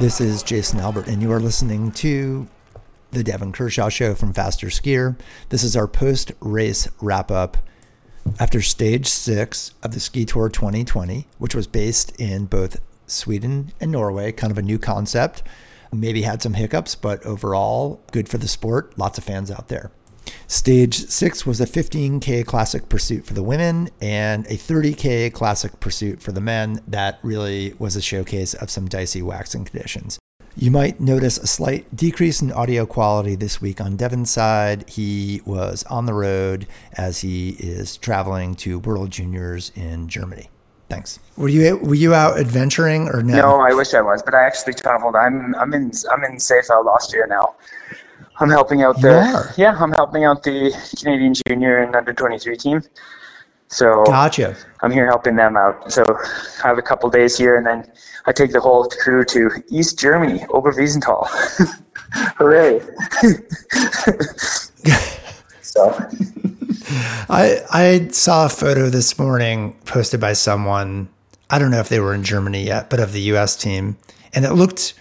This is Jason Albert, and you are listening to the Devon Kershaw Show from Faster Skier. This is our post race wrap up after stage six of the Ski Tour 2020, which was based in both Sweden and Norway, kind of a new concept. Maybe had some hiccups, but overall, good for the sport. Lots of fans out there. Stage six was a 15K classic pursuit for the women and a 30K classic pursuit for the men. That really was a showcase of some dicey waxing conditions. You might notice a slight decrease in audio quality this week on Devon's side. He was on the road as he is traveling to World Juniors in Germany. Thanks. Were you were you out adventuring or no? No, I wish I was, but I actually traveled. I'm I'm in I'm in Seefeld, Austria now. I'm helping out the yeah, I'm helping out the Canadian junior and under 23 team. So gotcha. I'm here helping them out. So I have a couple days here, and then I take the whole crew to East Germany, Oberwiesenthal. Hooray! so I I saw a photo this morning posted by someone. I don't know if they were in Germany yet, but of the U.S. team, and it looked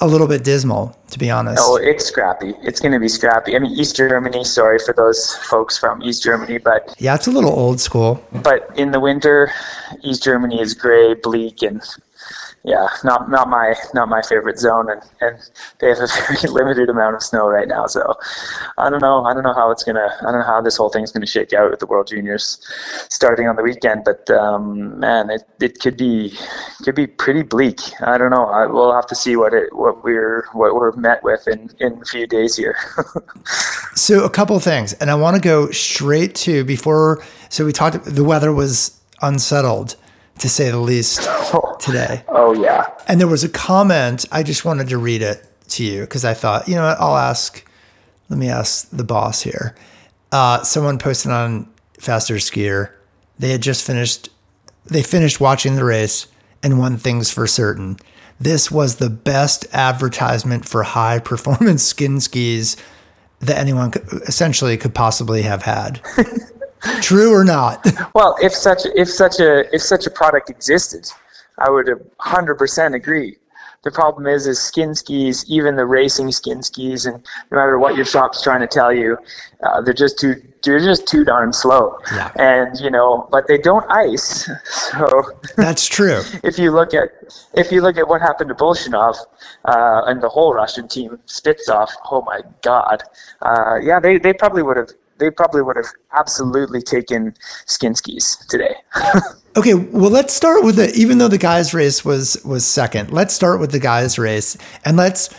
a little bit dismal, to be honest. Oh, it's scrappy. It's going to be scrappy. I mean, East Germany. Sorry for those folks from East Germany, but yeah, it's a little old school. But in the winter, East Germany is gray, bleak, and yeah, not not my not my favorite zone, and, and they have a very limited amount of snow right now. So I don't know. I don't know how it's gonna. I don't know how this whole thing's gonna shake out with the World Juniors starting on the weekend. But um, man, it, it could be could be pretty bleak. I don't know. I, we'll have to see what it what we're what we're met with in in a few days here. so a couple things, and I want to go straight to before. So we talked. The weather was unsettled to say the least, today. Oh, yeah. And there was a comment. I just wanted to read it to you because I thought, you know what, I'll ask, let me ask the boss here. Uh, someone posted on Faster Skier, they had just finished, they finished watching the race, and one thing's for certain. This was the best advertisement for high performance skin skis that anyone could, essentially could possibly have had. True or not? Well, if such if such a if such a product existed, I would 100% agree. The problem is, is skin skis, even the racing skin skis, and no matter what your shop's trying to tell you, uh, they're just too they're just too darn slow. Yeah. And you know, but they don't ice. So that's true. if you look at if you look at what happened to Bolshunov uh, and the whole Russian team, Spitsov, oh my God, uh, yeah, they, they probably would have they probably would have absolutely taken skin skis today. okay, well let's start with the even though the guys race was was second. Let's start with the guys race and let's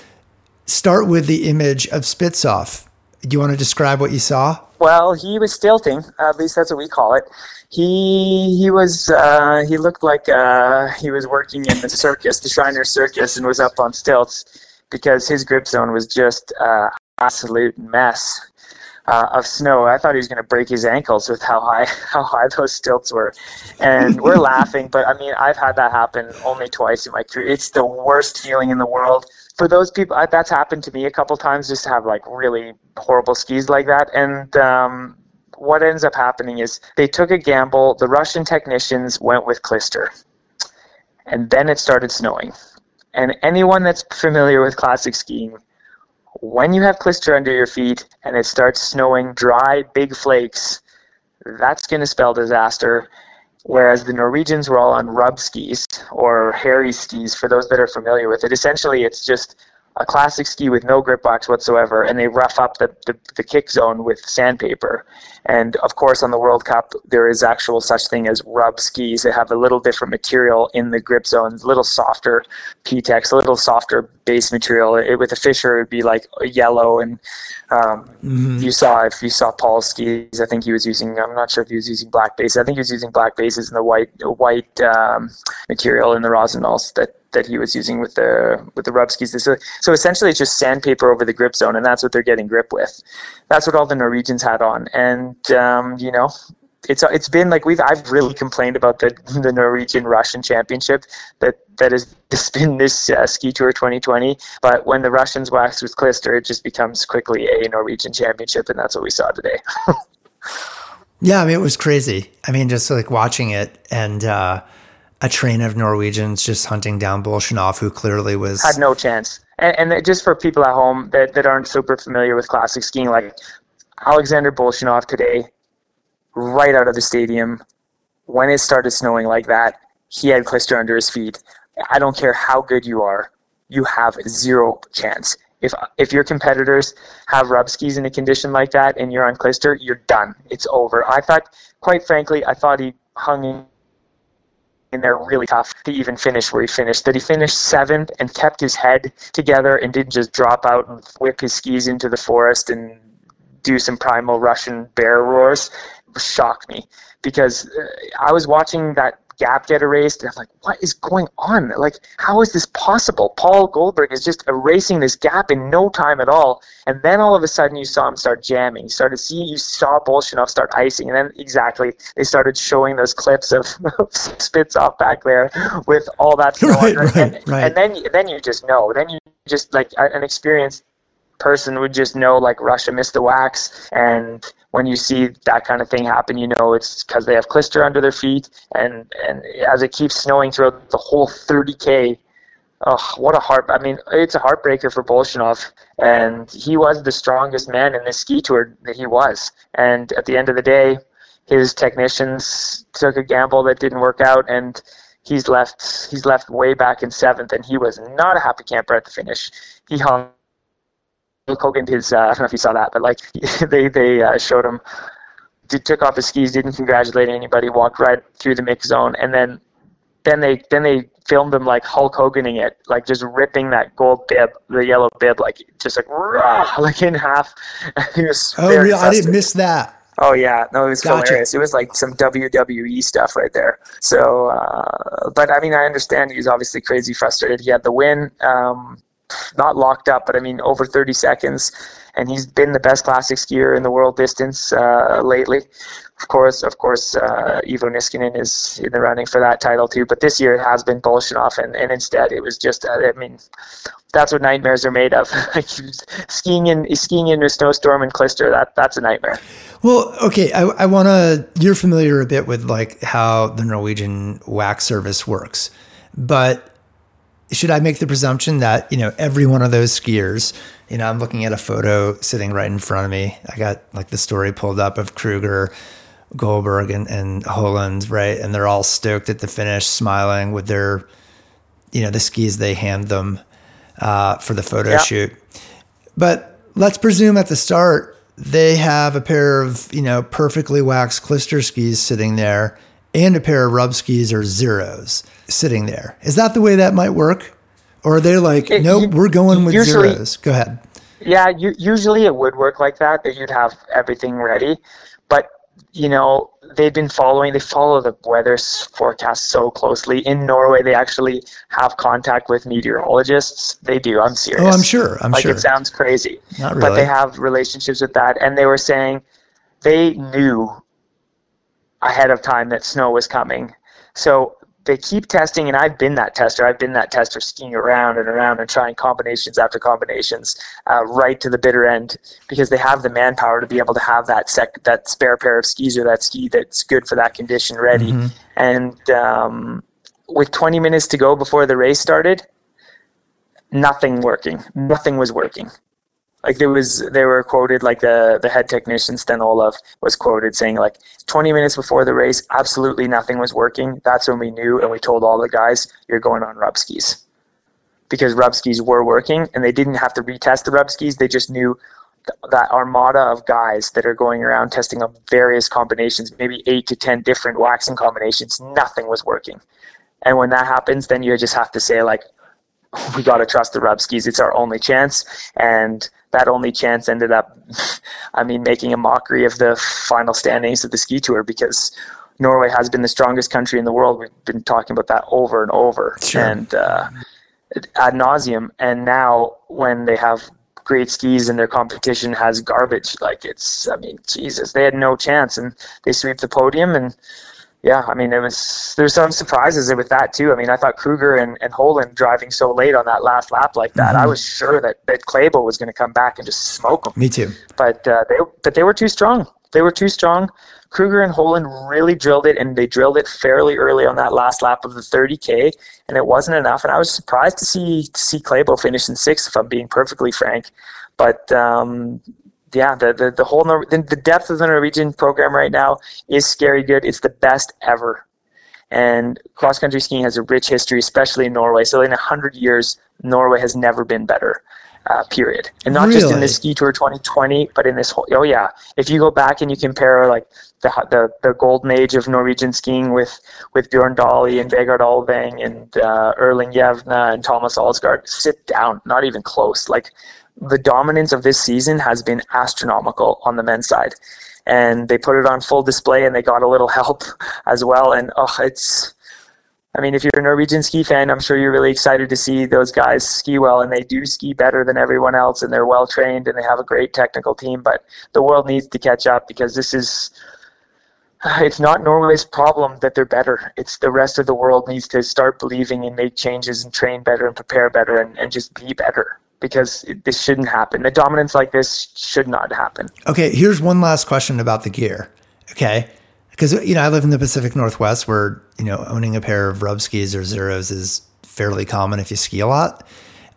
start with the image of Spitsov. Do you want to describe what you saw? Well, he was stilting. At least that's what we call it. He he was uh, he looked like uh, he was working in the circus, the Shriners Circus, and was up on stilts because his grip zone was just uh, absolute mess uh, of snow. I thought he was going to break his ankles with how high how high those stilts were, and we're laughing. But I mean, I've had that happen only twice in my career. It's the worst feeling in the world. For those people, I, that's happened to me a couple times. Just to have like really horrible skis like that, and um, what ends up happening is they took a gamble. The Russian technicians went with Klister, and then it started snowing. And anyone that's familiar with classic skiing when you have Klister under your feet and it starts snowing dry, big flakes, that's going to spell disaster. Whereas the Norwegians were all on rub skis or hairy skis, for those that are familiar with it. Essentially, it's just a classic ski with no grip box whatsoever, and they rough up the, the, the, kick zone with sandpaper. And of course, on the World Cup, there is actual such thing as rub skis. that have a little different material in the grip zones, a little softer P-Tex, a little softer base material. It, with a Fischer, it would be like yellow. And um, mm-hmm. you saw if you saw Pål's skis, I think he was using. I'm not sure if he was using black bases. I think he was using black bases and the white white um, material in the Rossignol's that that he was using with the with the rub. So, so essentially, it's just sandpaper over the grip zone, and that's what they're getting grip with. That's what all the Norwegians had on, and um, you know, it's it's been like we've I've really complained about the the Norwegian Russian championship that that has been this uh, ski tour 2020. But when the Russians wax with Klister, it just becomes quickly a Norwegian championship, and that's what we saw today. yeah, I mean it was crazy. I mean, just like watching it and. Uh, a train of Norwegians just hunting down Bolshunov, who clearly was had no chance. And, and just for people at home that, that aren't super familiar with classic skiing, like Alexander Bolshunov today, right out of the stadium, when it started snowing like that, he had Klister under his feet. I don't care how good you are, you have zero chance. If if your competitors have rub skis in a condition like that and you're on Klister, you're done. It's over. I thought, quite frankly, I thought he hung in in there really tough to even finish where he finished. That he finished seventh and kept his head together and didn't just drop out and whip his skis into the forest and do some primal Russian bear roars shocked me because uh, I was watching that gap get erased. And I'm like, what is going on? Like, how is this possible? Pål Golberg is just erasing this gap in no time at all. And then all of a sudden you saw him start jamming. You started seeing, you saw Bolshunov start icing. And then exactly, they started showing those clips of, Spitsov back there with all that. Right, right, and, right. and then, then you just know. Then you just, like, an experienced person would just know like Russia missed the wax and when you see that kind of thing happen, you know it's because they have Klister under their feet, and and as it keeps snowing throughout the whole 30k, oh, what a heart! I mean, it's a heartbreaker for Bolshunov, and he was the strongest man in this ski tour that he was, and at the end of the day, his technicians took a gamble that didn't work out, and he's left he's left way back in seventh, and he was not a happy camper at the finish. He hung Hogan his uh, I don't know if you saw that, but like they they uh, showed him took off his skis, didn't congratulate anybody, walked right through the mix zone, and then then they then they filmed him like Hulk Hoganing it, like just ripping that gold bib, the yellow bib, like just like rah, like in half. he was oh, really? I didn't miss that. Oh yeah, no, it was gotcha. hilarious. It was like some WWE stuff right there. So, uh, but I mean, I understand he was obviously crazy frustrated. He had the win. Um, not locked up, but I mean over 30 seconds, and he's been the best classic skier in the world distance uh, lately. Of course, of course, uh, Iivo Niskanen is in the running for that title too. But this year it has been Bolshunov, and, and instead it was just, uh, I mean, that's what nightmares are made of. skiing in skiing in a snowstorm and Klister, that that's a nightmare. Well, okay, I, I want to. You're familiar a bit with like how the Norwegian wax service works, but should I make the presumption that, you know, every one of those skiers, you know, I'm looking at a photo sitting right in front of me. I got like the story pulled up of Kruger, Golberg, and, and Holund, right? And they're all stoked at the finish, smiling with their, you know, the skis they hand them uh, for the photo yeah. shoot. But let's presume at the start, they have a pair of, you know, perfectly waxed Klister skis sitting there and a pair of rub skis or zeros sitting there. Is that the way that might work? Or are they like, it, nope, we're going with usually, zeros? Go ahead. Yeah, you, usually it would work like that, that you'd have everything ready. But, you know, they've been following, they follow the weather forecast so closely. In Norway, they actually have contact with meteorologists. They do, I'm serious. Oh, I'm sure. I'm like, sure. it sounds crazy. Not really. But they have relationships with that. And they were saying they knew ahead of time that snow was coming. So they keep testing, and I've been that tester. I've been that tester skiing around and around and trying combinations after combinations uh, right to the bitter end because they have the manpower to be able to have that sec- that spare pair of skis or that ski that's good for that condition ready. Mm-hmm. And um, with 20 minutes to go before the race started, nothing working. Nothing was working like there was they were quoted like the the head technician Sten Olaf was quoted saying like 20 minutes before the race absolutely nothing was working. That's when we knew and we told all the guys you're going on rub skis. Because rub skis were working and they didn't have to retest the rub skis. They just knew that armada of guys that are going around testing up various combinations maybe 8 to 10 different waxing combinations nothing was working. And when that happens then you just have to say like we got to trust the rub skis. It's our only chance. And that only chance ended up, I mean, making a mockery of the final standings of the ski tour because Norway has been the strongest country in the world. We've been talking about that over and over sure. and uh, ad nauseum. And now when they have great skis and their competition has garbage, like it's, I mean, Jesus, they had no chance and they sweep the podium and yeah, I mean, it was there's some surprises with that too. I mean, I thought Kruger and, and Holund driving so late on that last lap like that, mm-hmm. I was sure that that Klæbo was going to come back and just smoke them. Me too. But uh, they but they were too strong. They were too strong. Kruger and Holund really drilled it, and they drilled it fairly early on that last lap of the 30k, and it wasn't enough. And I was surprised to see to see Klæbo finish in sixth, if I'm being perfectly frank. But um, yeah, the, the, the whole Nor- the, the depth of the Norwegian program right now is scary good. It's the best ever. And cross country skiing has a rich history, especially in Norway. So in a hundred years, Norway has never been better uh, period. And not really? just in this ski tour 2020, but in this whole, oh yeah. If you go back and you compare like the, the, the golden age of Norwegian skiing with, with Bjørn Dæhlie and Vegard Ulvang and uh, Erling Jevne and Thomas Alsgaard, sit down, not even close. Like the dominance of this season has been astronomical on the men's side. And they put it on full display and they got a little help as well. And oh, it's, I mean, if you're a Norwegian ski fan, I'm sure you're really excited to see those guys ski well, and they do ski better than everyone else, and they're well trained, and they have a great technical team. But the world needs to catch up because this is. It's not Norway's problem that they're better. It's the rest of the world needs to start believing and make changes and train better and prepare better and, and just be better because it, this shouldn't happen. The dominance like this should not happen. Okay, here's one last question about the gear. Okay because you know I live in the Pacific Northwest where you know owning a pair of rub skis or zeros is fairly common if you ski a lot.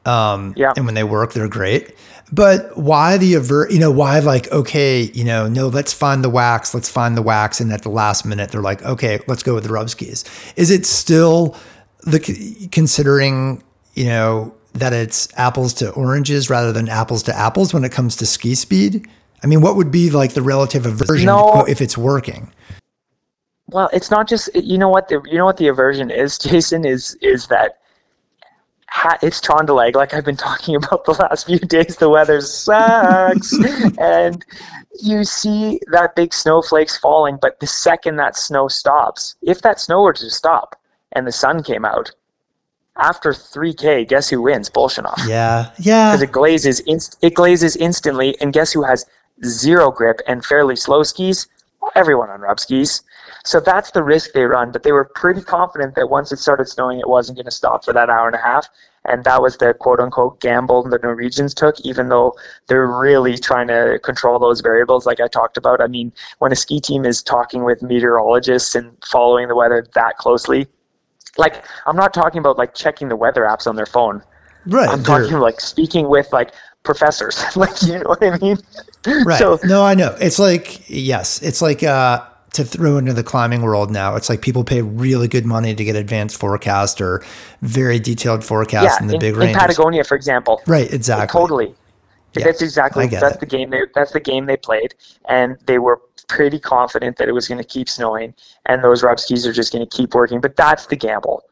Um, yeah. And when they work, they're great. But why the avert? You know why like okay, you know no, let's find the wax, let's find the wax, and at the last minute they're like okay, let's go with the rub skis. Is it still the considering you know that it's apples to oranges rather than apples to apples when it comes to ski speed? I mean, what would be like the relative aversion no. if it's working? well, it's not just you know what the you know what the aversion is, Jason is is that it's Trøndelag. to like I've been talking about the last few days. The weather sucks, and you see that big snowflakes falling. But the second that snow stops, if that snow were to stop and the sun came out after 3K, guess who wins? Bolshunov. Yeah, yeah. Because it glazes, inst- it glazes instantly, and guess who has zero grip and fairly slow skis? Everyone on rub skis. So that's the risk they run. But they were pretty confident that once it started snowing, it wasn't going to stop for that hour and a half. And that was the quote unquote gamble the Norwegians took, even though they're really trying to control those variables, like I talked about. I mean, when a ski team is talking with meteorologists and following the weather that closely, like I'm not talking about like checking the weather apps on their phone. Right. I'm talking like speaking with like professors. like you know what I mean? Right. So no, I know. It's like yes, it's like uh to throw into the climbing world now. It's like people pay really good money to get advanced forecast or very detailed forecast yeah, in the in, big ranges. In Patagonia, for example. Right, exactly. Totally. Yeah, that's exactly that's it. the game they that's the game they played, and they were pretty confident that it was going to keep snowing, and those rub skis are just going to keep working. But that's the gamble.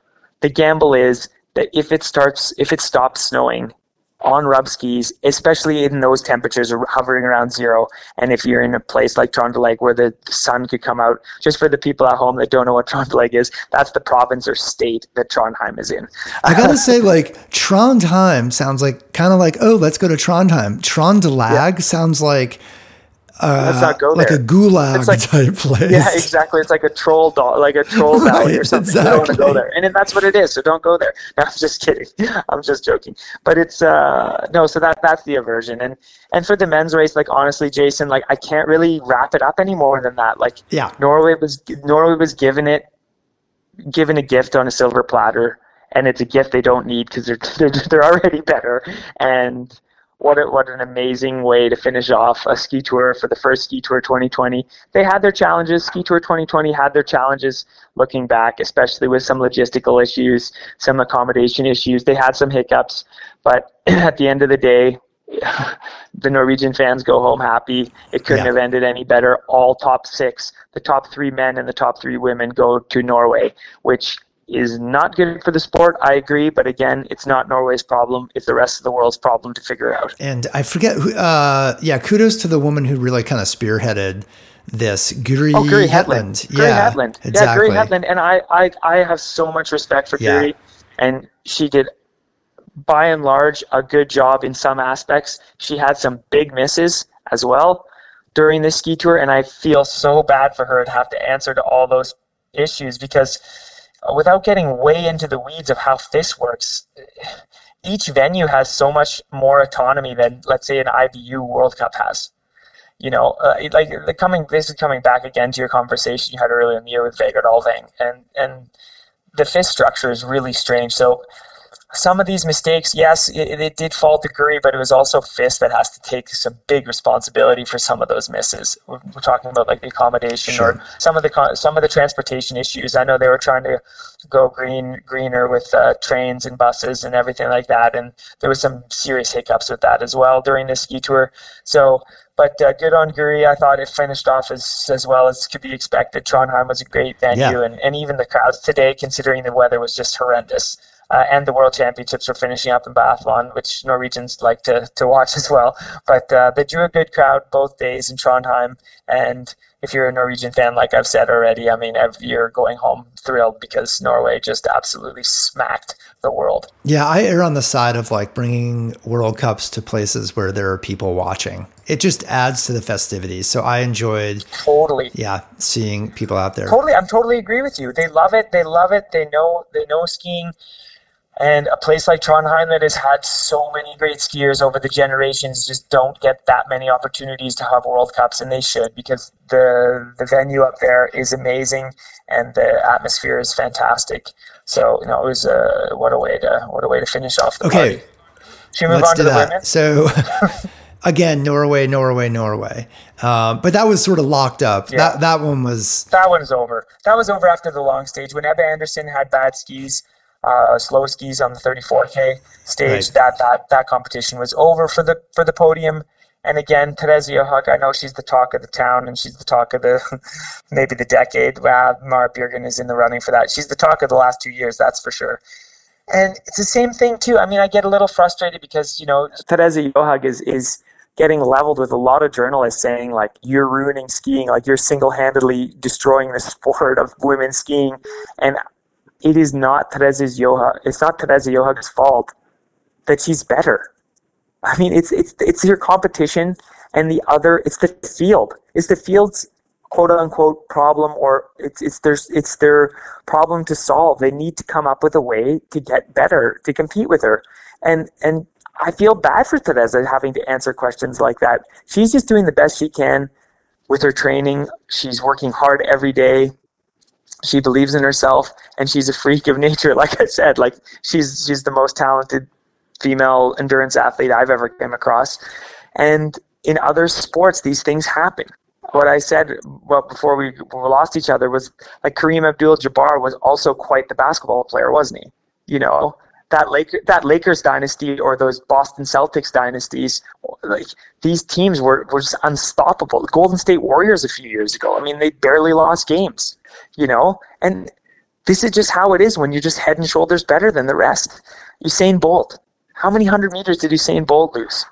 The gamble is that if it starts if it stops snowing on rub skis, especially in those temperatures are hovering around zero. And if you're in a place like Trøndelag where the, sun could come out, just for the people at home that don't know what Trøndelag is, that's the province or state that Trondheim is in. I gotta say, like Trondheim sounds like kind of like, oh, let's go to Trondheim. Trøndelag yeah. sounds like uh, Let's not go like there. a gulag it's like, type place. Yeah, exactly. It's like a troll doll, like a troll right, valley or something. Exactly. You don't want to go there, and that's what it is. So don't go there. No, I'm just kidding. I'm just joking. But it's uh no. So that that's the aversion, and and for the men's race, like honestly, Jason, like I can't really wrap it up any more than that. Like yeah, Norway was Norway was given it given a gift on a silver platter, and it's a gift they don't need because they're, they're they're already better and what a, what an amazing way to finish off a ski tour for the first ski tour 2020. They had their challenges. Ski tour 2020 had their challenges looking back, especially with some logistical issues, some accommodation issues. They had some hiccups, but at the end of the day, the Norwegian fans go home happy. It couldn't yeah. have ended any better. All top six, the top three men and the top three women go to Norway, which is not good for the sport. I agree, but again, it's not Norway's problem. It's the rest of the world's problem to figure out. And I forget who. Uh, yeah, kudos to the woman who really kind of spearheaded this, Guri, oh, Guri Hetland. Hetland. Yeah, Hetland. Exactly. Yeah, Guri Hetland, and I, I, I have so much respect for yeah. Guri, and she did, by and large, a good job in some aspects. She had some big misses as well during this ski tour, and I feel so bad for her to have to answer to all those issues because without getting way into the weeds of how this works, each venue has so much more autonomy than, let's say, an IBU World Cup has. you know, uh, like the coming basically coming back again to your conversation you had earlier in the year with Vegard Ulvang, and and the FIS structure is really strange. So some of these mistakes, yes, it, it, did fall to Guri, but it was also FIS that has to take some big responsibility for some of those misses. We're, we're talking about like the accommodation sure. or some of the some of the transportation issues. I know they were trying to go green greener with uh, trains and buses and everything like that, and there was some serious hiccups with that as well during the ski tour. So. But uh, good on Guri. I thought it finished off as, as well as could be expected. Trondheim was a great venue, yeah. and, and even the crowds today, considering the weather was just horrendous uh, and the World Championships were finishing up in Biathlon, which Norwegians like to, to watch as well. But uh, they drew a good crowd both days in Trondheim. And if you're a Norwegian fan, like I've said already, I mean, you're going home thrilled because Norway just absolutely smacked the world. Yeah, I err on the side of like bringing World Cups to places where there are people watching. It just adds to the festivities. So I enjoyed totally. Yeah, seeing people out there. Totally, I'm totally agree with you. They love it. They love it. They know they know skiing and a place like Trondheim that has had so many great skiers over the generations just don't get that many opportunities to have World Cups, and they should because the the venue up there is amazing and the atmosphere is fantastic. So you know, it was a what a way to what a way to finish off the okay. party. Should we move Let's on to the that. women? So. again, Norway, Norway, Norway. Um, but that was sort of locked up. Yeah. That that one was. That one's over. That was over after the long stage when Ebba Andersson had bad skis uh, slow skis on the 34k stage. Right. That that that competition was over for the for the podium. And again, Therese Johaug, I know she's the talk of the town and she's the talk of the maybe the decade. Well, Marit Bjørgen is in the running for that. She's the talk of the last two years, that's for sure. And it's the same thing too. I mean, I get a little frustrated because you know Therese Johaug is is getting leveled with a lot of journalists saying like you're ruining skiing, like you're single-handedly destroying the sport of women skiing. And it is not Therese Johaug. It's not Therese Johaug's fault that she's better. I mean, it's it's it's your competition, and the other it's the field. It's the field's quote unquote problem, or it's it's their it's their problem to solve. They need to come up with a way to get better to compete with her, and and I feel bad for Teresa having to answer questions like that. She's just doing the best she can with her training. She's working hard every day she believes in herself and she's a freak of nature like i said. Like she's she's the most talented female endurance athlete i've ever come across. And in other sports these things happen. What i said well before we, we lost each other was like kareem abdul-jabbar was also quite the basketball player wasn't he? You know that Laker, that Lakers dynasty or those Boston Celtics dynasties, like these teams were, were just unstoppable. The Golden State Warriors a few years ago, I mean, they barely lost games you know? And this is just how it is when you're just head and shoulders better than the rest. Usain Bolt. How many hundred meters did Usain Bolt lose?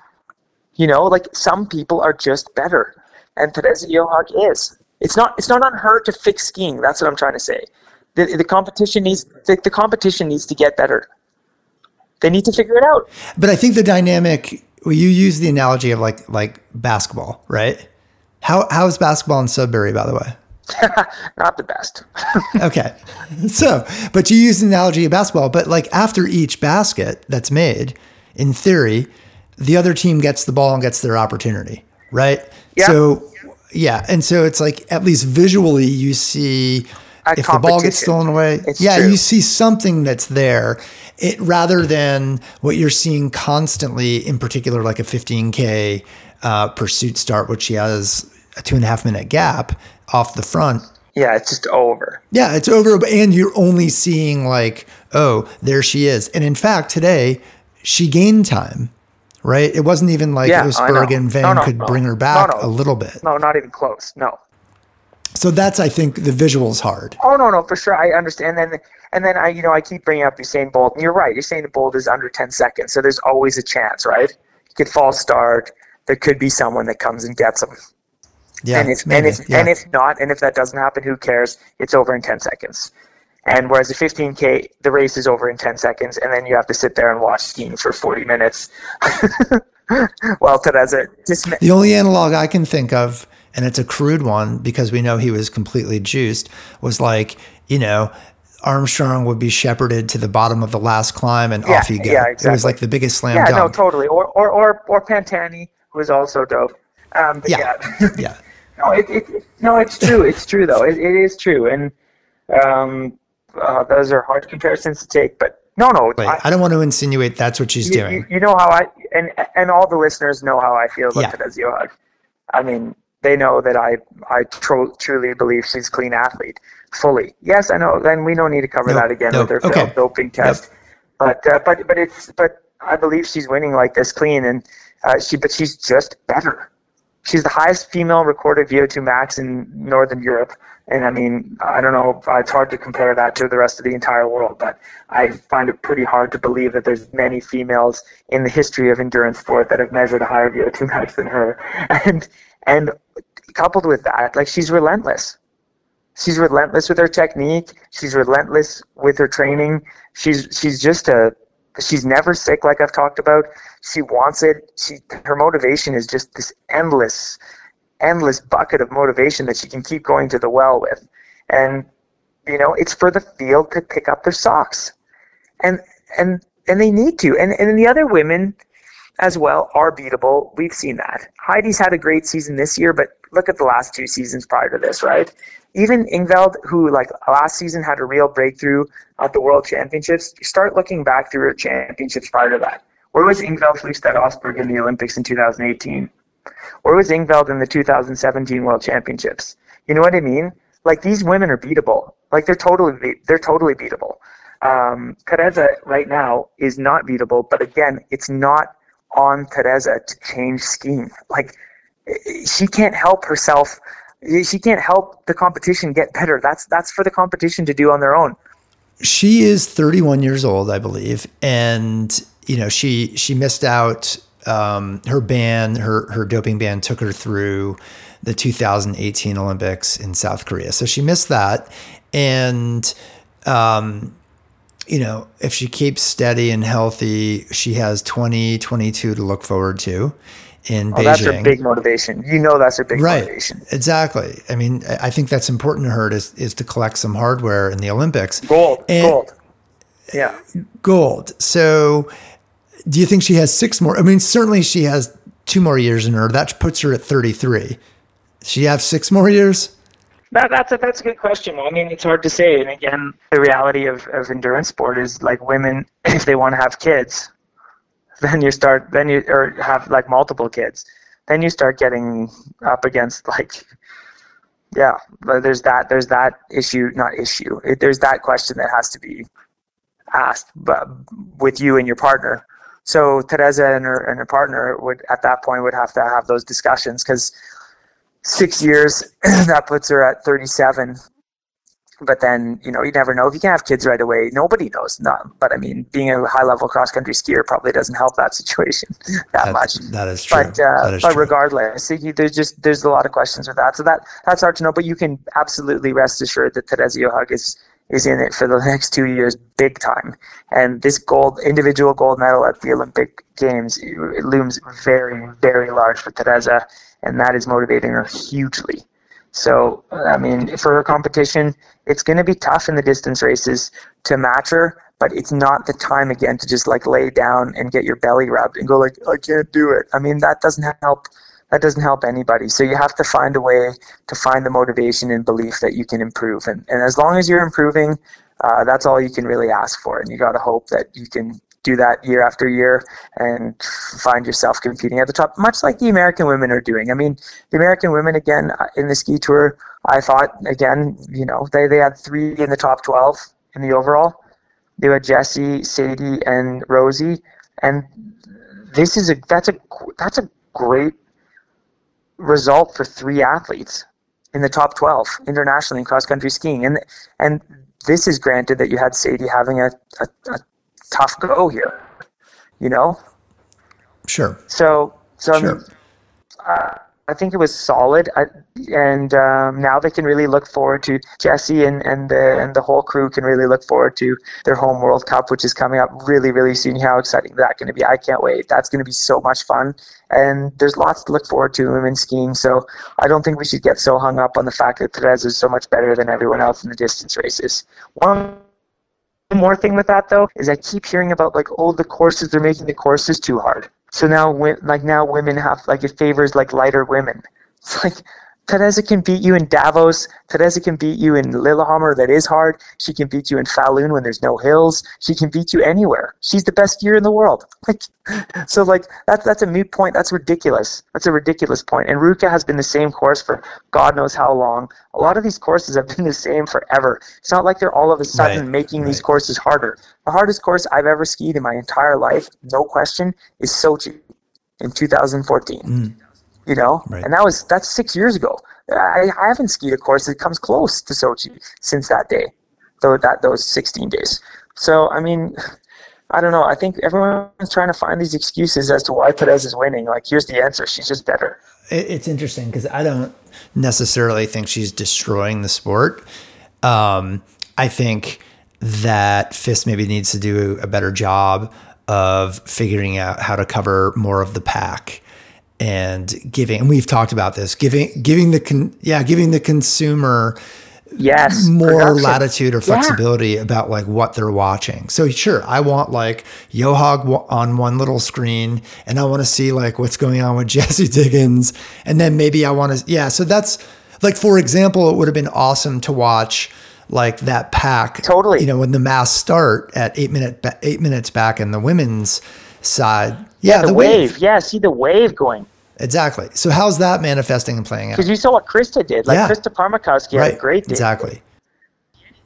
You know, like some people are just better. And Therese Johaug is. It's not it's not on her to fix skiing. That's what I'm trying to say. The, the competition needs the, the competition needs to get better. They need to figure it out. But I think the dynamic well, you use the analogy of like like basketball, right? How how is basketball in Sudbury, by the way? Not the best. okay. So, but you use the analogy of basketball, but like after each basket that's made, in theory, the other team gets the ball and gets their opportunity, right? Yeah. So, yeah. And so it's like at least visually you see A if the ball gets stolen away. Yeah, true. you see something that's there. It rather than what you're seeing constantly, in particular, like a 15K uh, pursuit start, which she has a two and a half minute gap off the front. Yeah, it's just over. Yeah, it's over. And you're only seeing like, oh, there she is. And in fact, today she gained time, right? It wasn't even like yeah, Østberg and Weng no, no, could no. bring her back a little bit. No, not even close. No. So that's, I think, the visuals hard. Oh no, no, for sure. I understand. And then, and then I, you know, I keep bringing up Usain Bolt, and you're right. Usain Bolt is under 10 seconds, so there's always a chance, right? You could false start. There could be someone that comes and gets him. Yeah, and if maybe, and if yeah. and if not, and if that doesn't happen, who cares? It's over in ten seconds. And whereas the 15k, the race is over in 10 seconds, and then you have to sit there and watch skiing for 40 minutes. well, Teresa, just the only analog I can think of, and it's a crude one because we know he was completely juiced, was like you know Armstrong would be shepherded to the bottom of the last climb and yeah, off you go. Yeah, exactly. It was like the biggest slam yeah, dunk. no, totally. Or or or or Pantani was also dope. Um, but Yeah. yeah. Yeah. no, it, it, no, it's true. It's true though. It, it is true, and um, uh, those are hard comparisons to take. But no, no, Wait, I- I don't want to insinuate that's what she's you, doing. you, know how I and and all the listeners know how I feel about Yeah. Therese Johaug. I mean, they know that I I tro- truly believe she's a clean athlete, fully. Yes, I know, and we don't need to cover No, that again no, with her okay. doping test. But uh, but but it's but I believe she's winning like this clean, and uh, she but she's just better. She's the highest female recorded VO2 max in Northern Europe. And I mean, I don't know, it's hard to compare that to the rest of the entire world, but I find it pretty hard to believe that there's many females in the history of endurance sport that have measured a higher VO2 max than her. And and coupled with that, like she's relentless. She's relentless with her technique. She's relentless with her training. She's she's just a she's never sick like I've talked about. She wants it. She her motivation is just this endless endless bucket of motivation that she can keep going to the well with. And you know, it's for the field to pick up their socks. And and and they need to. And and the other women as well are beatable. We've seen that. Heidi's had a great season this year, but look at the last two seasons prior to this, right? Even Ingvild, who like last season had a real breakthrough at the World Championships, start looking back through her championships prior to that. Where was Ingvild Flugstad Østberg in the Olympics in 2018? Where was Ingvild in the 2017 World Championships? You know what I mean? Like these women are beatable. Like they're totally be- they're totally beatable. Um, Teresa right now is not beatable, but again, it's not on Teresa to change scheme. Like she can't help herself. She can't help the competition get better. That's that's for the competition to do on their own. she is 31 years old, I believe, and you know she she missed out. Um, her ban, her her doping ban, took her through the 2018 Olympics in South Korea, so she missed that. And um, you know, if she keeps steady and healthy, she has 2022 to look forward to in Oh, Beijing. that's her big motivation. You know, that's her big right motivation. exactly i mean i I think that's important to her is, is to collect some hardware in the olympics Gold, And- gold. Yeah. gold so do you think she has six more i mean certainly she has two more years in her that puts her at 33 she have six more years That, that's a that's a good question. I mean, it's hard to say. And again, the reality of, of endurance sport is like women, if they want to have kids, then you start then you or have like multiple kids, then you start getting up against like, yeah, there's that there's that issue not issue. There's that question that has to be asked, but with you and your partner. So Teresa and her and her partner would at that point would have to have those discussions because six years that puts her at 37 but then you know you never know. If you can have kids right away nobody knows. Not but i mean being a high level cross country skier probably doesn't help that situation that much. That's, true but uh, that is but true. regardless you- there's just there's a lot of questions with that. So that that's hard to know but you can absolutely rest assured that Teresa Johaug is is in it for the next two years big time. And this gold individual gold medal at the olympic games it looms very very large for teresa and that is motivating her hugely so i mean for her competition it's going to be tough in the distance races to match her but it's not the time again to just like lay down and get your belly rubbed and go like i can't do it. I mean that doesn't help that doesn't help anybody. So you have to find a way to find the motivation and belief that you can improve. And, and as long as you're improving uh, that's all you can really ask for. And you got to hope that you can do that year after year and find yourself competing at the top much like the american women are doing. I mean the american women again uh, in the ski tour i thought again you know they, they had three in the top 12 in the overall. They had jesse sadie and rosie. And this is a that's a that's a great result for three athletes in the top 12 internationally in cross country skiing. And and this is granted that you had Sadie having a, a, a tough go here you know? Sure. So so I, mean, uh, I think it was solid. I, and um, now they can really look forward to Jessie and, and the and the whole crew can really look forward to their home World Cup which is coming up really really soon. How exciting that going to be. I can't wait. That's going to be so much fun. And there's lots to look forward to in women's skiing. So I don't think we should get so hung up on the fact that Teresa is so much better than everyone else in the distance races. One more thing with that though is I keep hearing about like oh the courses they're making the courses too hard So now, like now, women have like it favors like lighter women. It's like Teresa can beat you in Davos. Teresa can beat you in Lillehammer. That is hard. She can beat you in Falun when there's no hills. She can beat you anywhere. She's the best skier in the world. Like, so like that's that's a moot point. That's ridiculous. That's a ridiculous point. And Ruka has been the same course for God knows how long. A lot of these courses have been the same forever. It's not like they're all of a sudden right, making right. these courses harder. The hardest course I've ever skied in my entire life, no question, is Sochi in 2014. Mm you know, right. and that was that's six years ago. I, I haven't skied a course that comes close to Sochi since that day, though that those 16 days. So I mean, I don't know. I think everyone's trying to find these excuses as to why Therese is winning. Like, here's the answer: she's just better. It's interesting because I don't necessarily think she's destroying the sport. Um, I think that FIS maybe needs to do a better job of figuring out how to cover more of the pack and giving and we've talked about this giving giving the con, yeah giving the consumer yes more production. latitude or flexibility yeah. about like what they're watching so sure i want like Johaug on one little screen and i want to see like what's going on with jessie diggins and then maybe i want to yeah so that's like for example it would have been awesome to watch like that pack totally you know when the mass start at eight minute eight minutes back in the women's side yeah, the, the wave. wave. Yeah, see the wave going. Exactly. So how's that manifesting and playing out? Because you saw what Krista did. Like yeah. Krista Pärmäkoski right. had a great day. Exactly.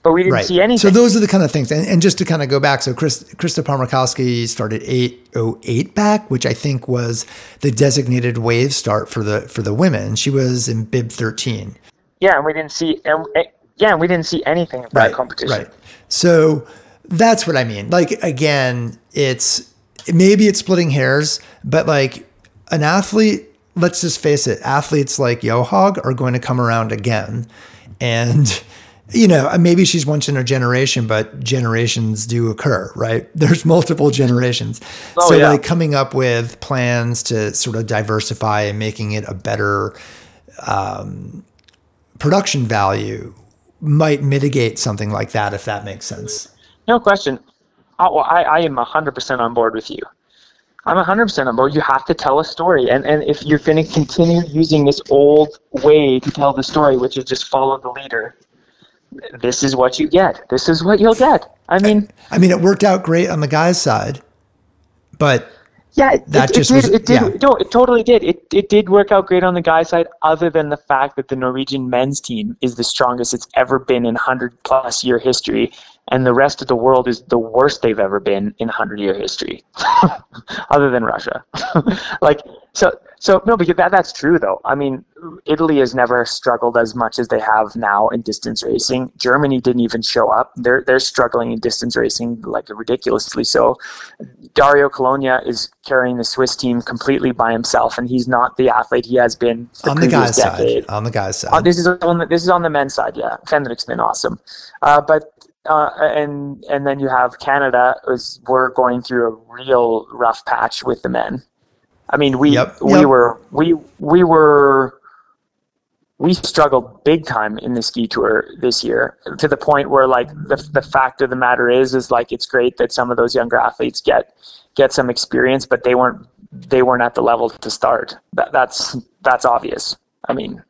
But we didn't right. see anything. So those are the kind of things. And, and just to kind of go back, so Chris, Krista Pärmäkoski started 808 back, which I think was the designated wave start for the for the women. She was in bib 13. Yeah, and we didn't see and, eh, yeah, and we didn't see anything of right. that competition. Right. So that's what I mean. Like again, it's maybe it's splitting hairs, but like an athlete, let's just face it, athletes like Johaug are going to come around again. And, you know, maybe she's once in a generation, but generations do occur, right? There's multiple generations. Oh, so, yeah. like, coming up with plans to sort of diversify and making it a better um, production value might mitigate something like that, if that makes sense. No question. Oh, I, I am 100% on board with you. I'm 100% on board. You have to tell a story. And, and if you're going to continue using this old way to tell the story, which is just follow the leader, this is what you get. This is what you'll get. I mean, I mean, it worked out great on the guy's side, but yeah, it, that it, just it did, was, it did, yeah. no, it totally did. It, it did work out great on the guy's side, other than the fact that the Norwegian men's team is the strongest it's ever been in 100 plus year history, and the rest of the world is the worst they've ever been in 100 year history, other than Russia. like, so so no, because that that's true though. I mean, Italy has never struggled as much as they have now in distance racing. Germany didn't even show up. They're they're struggling in distance racing like ridiculously so. Dario Cologna is carrying the Swiss team completely by himself, and he's not the athlete he has been the on the guy's decade. side. On the guy's side. Uh, this is on the, this is on the men's side. Yeah, Fenrich's been awesome, uh, but uh, and and then you have Canada is we're going through a real rough patch with the men. I mean, we yep, we yep. were we we were we struggled big time in the ski tour this year to the point where like the the fact of the matter is is like it's great that some of those younger athletes get get some experience, but they weren't they weren't at the level to start. That that's that's obvious. I mean,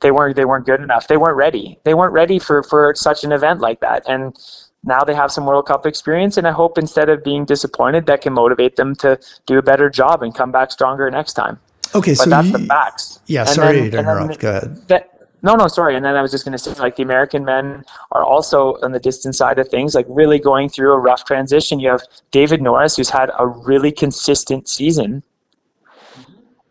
they weren't they weren't good enough. They weren't ready. They weren't ready for for such an event like that. And now they have some World Cup experience, and I hope instead of being disappointed, that can motivate them to do a better job and come back stronger next time. Okay, but so that's you, the facts. Yeah, and sorry then, to interrupt. Go ahead. That, no, no, sorry. And then I was just going to say, like, the American men are also on the distance side of things, like, really going through a rough transition. You have David Norris, who's had a really consistent season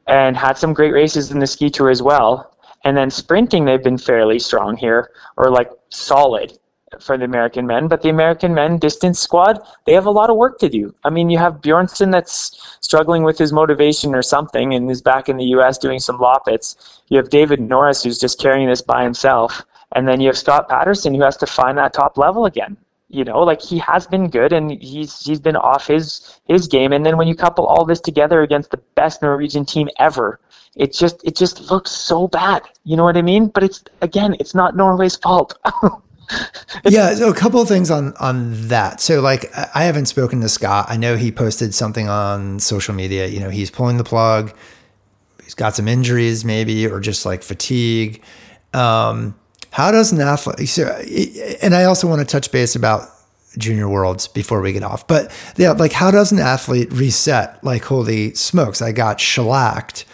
and had some great races in the ski tour as well. And then sprinting, they've been fairly strong here, or like solid for the American men, but the American men distance squad, they have a lot of work to do. I mean, you have Bjornsen that's struggling with his motivation or something and is back in the U.S. doing some loppets. You have David Norris who's just carrying this by himself. And then you have Scott Patterson who has to find that top level again. You know, like he has been good and he's he's been off his his game. And then when you couple all this together against the best Norwegian team ever, it just it just looks so bad. You know what I mean? But it's again, it's not Norway's fault. yeah, so a couple of things on on that. So like I haven't spoken to Scott. I know he posted something on social media, you know, he's pulling the plug. He's got some injuries maybe or just like fatigue. Um, how does an athlete so, and I also want to touch base about junior worlds before we get off. But yeah, like how does an athlete reset? Like holy smokes, I got shellacked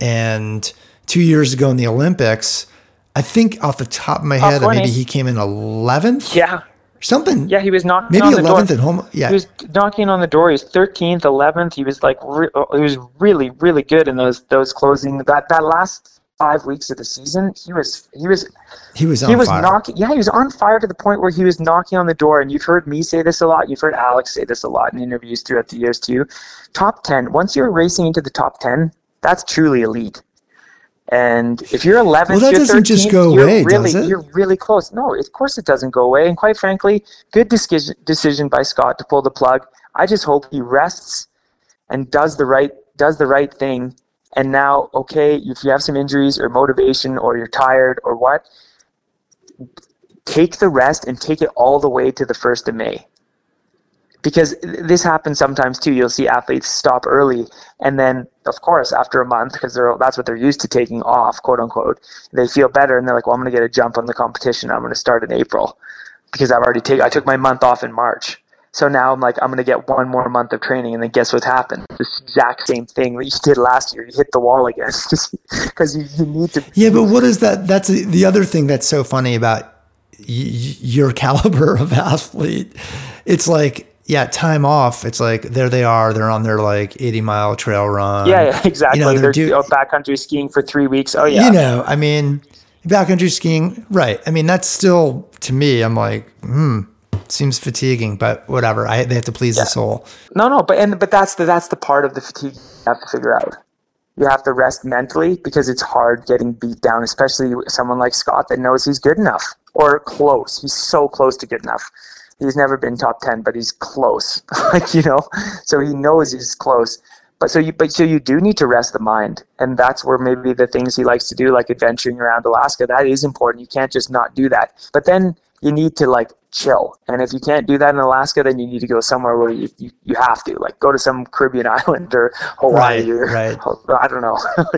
and 2 years ago in the Olympics, I think off the top of my top head, 20. maybe he came in 11th. Yeah. Something. Yeah, he was knocking maybe on 11th door. at home. Yeah. He was knocking on the door. He was 13th, 11th. He was like, re- oh, he was really, really good in those those closing that that last five weeks of the season. He was he was he was he was fire. knocking. Yeah, he was on fire to the point where he was knocking on the door. And you've heard me say this a lot. You've heard Alex say this a lot in interviews throughout the years too. Top 10. Once you're racing into the top 10, that's truly elite. And if you're 11th, well, that you're doesn't 13th, just go you're away, really, does it? You're really close. No, of course it doesn't go away. And quite frankly, good decision decision by Scott to pull the plug. I just hope he rests and does the right does the right thing. And now, okay, if you have some injuries or motivation or you're tired or what, take the rest and take it all the way to the first of May because this happens sometimes too. You'll see athletes stop early, and then of course after a month, because they're that's what they're used to taking off, quote unquote, they feel better, and they're like, well, I'm going to get a jump on the competition. I'm going to start in April because I've already taken. I took my month off in March. So now I'm like, I'm going to get one more month of training, and then guess what's happened? This exact same thing that you did last year. You hit the wall again because you, you need to. Yeah, but what is that? That's the other thing that's so funny about y- your caliber of athlete. It's like yeah, time off. It's like there they are. They're on their like 80 mile trail run. Yeah, yeah exactly. You know, they're, they're do- oh, backcountry skiing for three weeks. Oh yeah. You know, I mean, backcountry skiing, right? I mean, that's still to me. I'm like, hmm, seems fatiguing, but whatever. I they have to please yeah. the soul. No, no, but and but that's the that's the part of the fatigue you have to figure out. You have to rest mentally because it's hard getting beat down, especially someone like Scott that knows he's good enough or close. He's so close to good enough he's never been top 10 but he's close like you know so he knows he's close but so you but so you do need to rest the mind and that's where maybe the things he likes to do like adventuring around alaska that is important you can't just not do that but then you need to like chill. And if you can't do that in Alaska, then you need to go somewhere where you, you, you have to, like go to some Caribbean island or Hawaii right, or right. I don't know.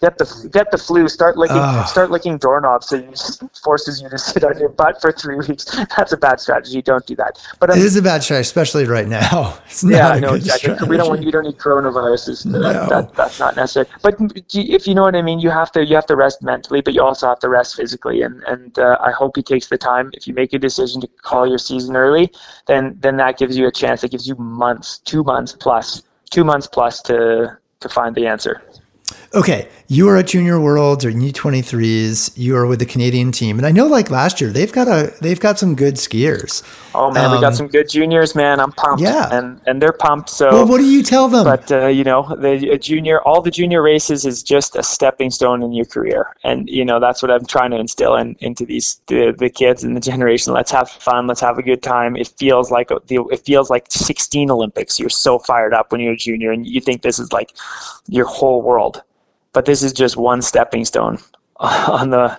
get the get the flu. Start licking oh. start licking doorknobs. So you forces you to sit on your butt for three weeks. That's a bad strategy. Don't do that. But um, it is a bad strategy, especially right now. It's yeah, I know exactly. We don't want you don't need coronaviruses. No. That, that, that's not necessary. But if you know what I mean, you have to you have to rest mentally, but you also have to rest physically. And and uh, I hope he takes the time. If you make a decision to call your season early, then then that gives you a chance. It gives you months, two months plus, two months plus to to find the answer. Okay, you are at Junior Worlds or U23s. You are with the Canadian team, and I know like last year they've got a they've got some good skiers. Oh man, um, we got um, some good juniors, man. I'm pumped. Yeah, and and they're pumped. So well, what do you tell them? But uh, you know, the junior, all the junior races is just a stepping stone in your career, and you know that's what I'm trying to instill in, into these the, the kids and the generation. Let's have fun. Let's have a good time. It feels like it feels like 16 Olympics. You're so fired up when you're a junior, and you think this is like your whole world but this is just one stepping stone on the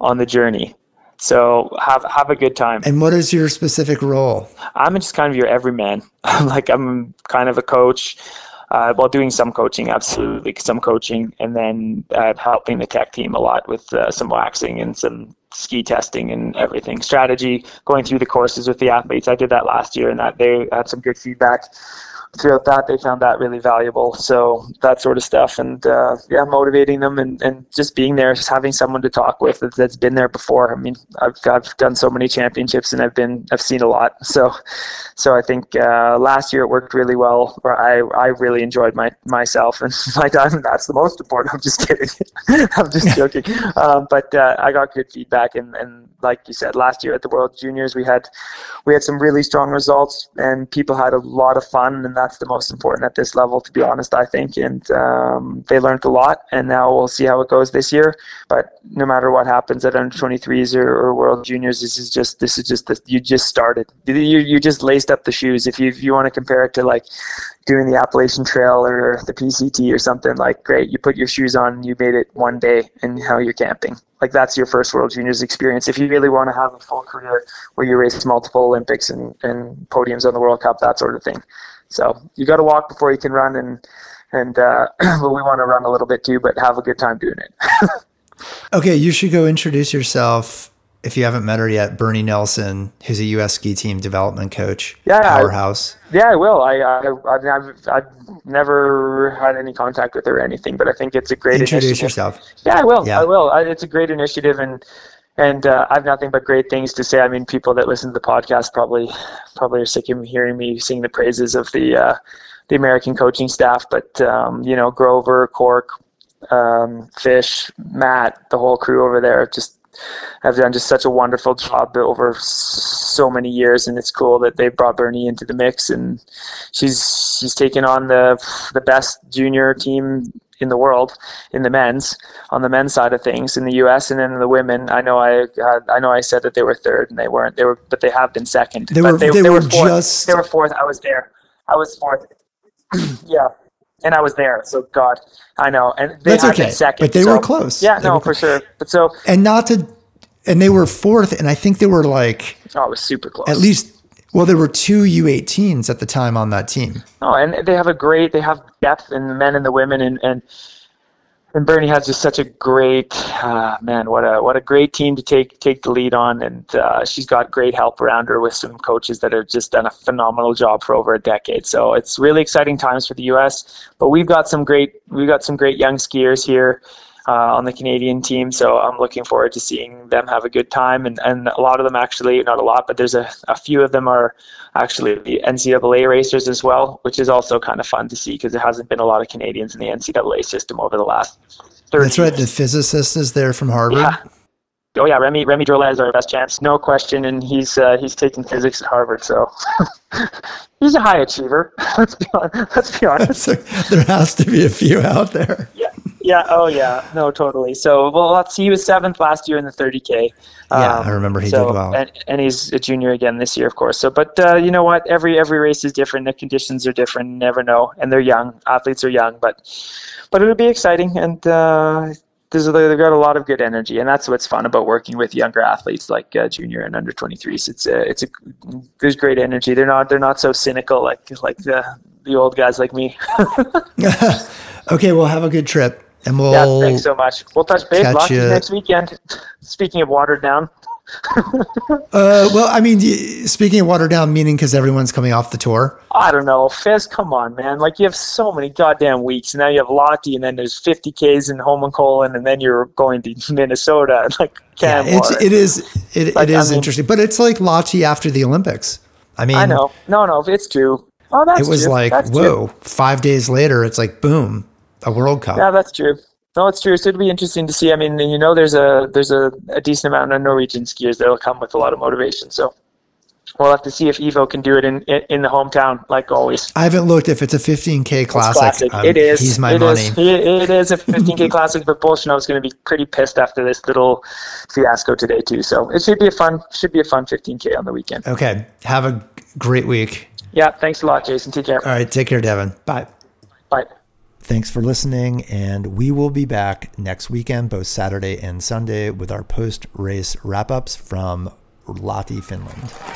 on the journey. So have have a good time. And what is your specific role? I'm just kind of your everyman. like I'm kind of a coach. Uh, while doing some coaching, absolutely some coaching, and then uh, helping the tech team a lot with uh, some waxing and some ski testing and everything. Strategy, going through the courses with the athletes. I did that last year, and that they had some good feedback throughout that. They found that really valuable. So that sort of stuff and uh, yeah motivating them and, and just being there just having someone to talk with that's been there before. I mean i've, I've done so many championships and i've been i've seen a lot. So so i think uh, last year it worked really well i i really enjoyed my myself and my time. That's the most important. I'm just kidding. I'm just joking. Um, but uh, i got good feedback and and like you said last year at the world juniors we had we had some really strong results and people had a lot of fun and that's the most important at this level, to be honest, I think. And um, they learned a lot, and now we'll see how it goes this year. But no matter what happens at under 23s or, or World Juniors, this is just this is just the, you just started. You you just laced up the shoes. If you if you want to compare it to like doing the Appalachian Trail or the PCT or something, like great, you put your shoes on, you made it one day, and now you're camping. Like that's your first World Juniors experience. If you really want to have a full career where you race multiple Olympics and, and podiums on the World Cup, that sort of thing. So you got to walk before you can run, and and uh, well, we want to run a little bit too, but have a good time doing it. okay, you should go introduce yourself if you haven't met her yet, Bernie Nelson, who's a U.S. ski team development coach, yeah, powerhouse. I, yeah, I will. I, I, I've, I've never had any contact with her or anything, but I think it's a great introduce initiative. yourself. Yeah, I will. Yeah. I will. I, it's a great initiative, and and uh, I have nothing but great things to say. I mean, people that listen to the podcast probably probably are sick of hearing me sing the praises of the uh, the American coaching staff, but um, you know, Grover, Cork, um, Fish, Matt, the whole crew over there, just have done just such a wonderful job over so many years, and it's cool that they brought Bernie into the mix, and she's she's taken on the the best junior team in the world in the men's on the men's side of things in the U.S. and then the women. I know I I know I said that they were third and they weren't. They were, but they have been second. They were they, they, they were, were fourth. just they were fourth. I was there. I was fourth. yeah and I was there. So God, I know. And they that's okay. Second, but they so, were close. Yeah, they no, for sure. But so and not to, and they were fourth, and I think they were like oh, it was super close. At least. Well, there were two U18s at the time on that team. Oh, and they have a great, they have depth in the men and the women, and, and and Bernie has just such a great uh, man. What a what a great team to take take the lead on, and uh, she's got great help around her with some coaches that have just done a phenomenal job for over a decade. So it's really exciting times for the U.S. But we've got some great we've got some great young skiers here uh, on the Canadian team. So I'm looking forward to seeing them have a good time. And, and a lot of them actually, not a lot, but there's a, a few of them are actually the NCAA racers as well, which is also kind of fun to see because there hasn't been a lot of Canadians in the NCAA system over the last 30 That's right. Years. The physicist is there from Harvard. Yeah. Oh yeah, Remy Remy Drolet is our best chance, no question, and he's uh, he's taking physics at Harvard, so he's a high achiever. Let's be honest. Let's be honest. So there has to be a few out there. Yeah, yeah, oh yeah, no, totally. So, well, let's see, he was seventh last year in the 30k. Yeah, um, I remember he so, did well, and, and he's a junior again this year, of course. So, but uh, you know what? Every every race is different. The conditions are different. You never know, and they're young. Athletes are young, but but it'll be exciting, and uh, there's they've got a lot of good energy, and that's what's fun about working with younger athletes like uh, junior and under 23s. It's a, it's a there's great energy. They're not they're not so cynical like like the the old guys like me. okay, well, have a good trip. And we'll yeah, thanks so much. We'll touch base lots next weekend. Speaking of watered down. uh, well, I mean, speaking of watered down, meaning because everyone's coming off the tour. I don't know, FIS. Come on, man! Like you have so many goddamn weeks, and now you have Lahti, and then there's 50 Ks in Holmenkollen, and then you're going to Minnesota. Like, yeah, it's it is it, like, it is I mean, interesting, but it's like Lahti after the Olympics. I mean, I know, no, no, it's true. Oh, that's it was like that's whoa! Five days later, it's like boom, a World Cup. Yeah, that's true. No, it's true. So it'll be interesting to see. I mean, you know, there's a there's a, a decent amount of Norwegian skiers that'll come with a lot of motivation. So we'll have to see if Iivo can do it in in, in the hometown, like always. I haven't looked if it's a 15k classic. classic. Um, it is. He's my it money. Is. It is a 15k classic, but Bolshunov's going to be pretty pissed after this little fiasco today too. So it should be a fun should be a fun 15k on the weekend. Okay. Have a great week. Yeah. Thanks a lot, Jason. Take care. All right. Take care, Devon. Bye. Bye. Thanks for listening, and we will be back next weekend, both Saturday and Sunday, with our post race wrap ups from Lahti, Finland.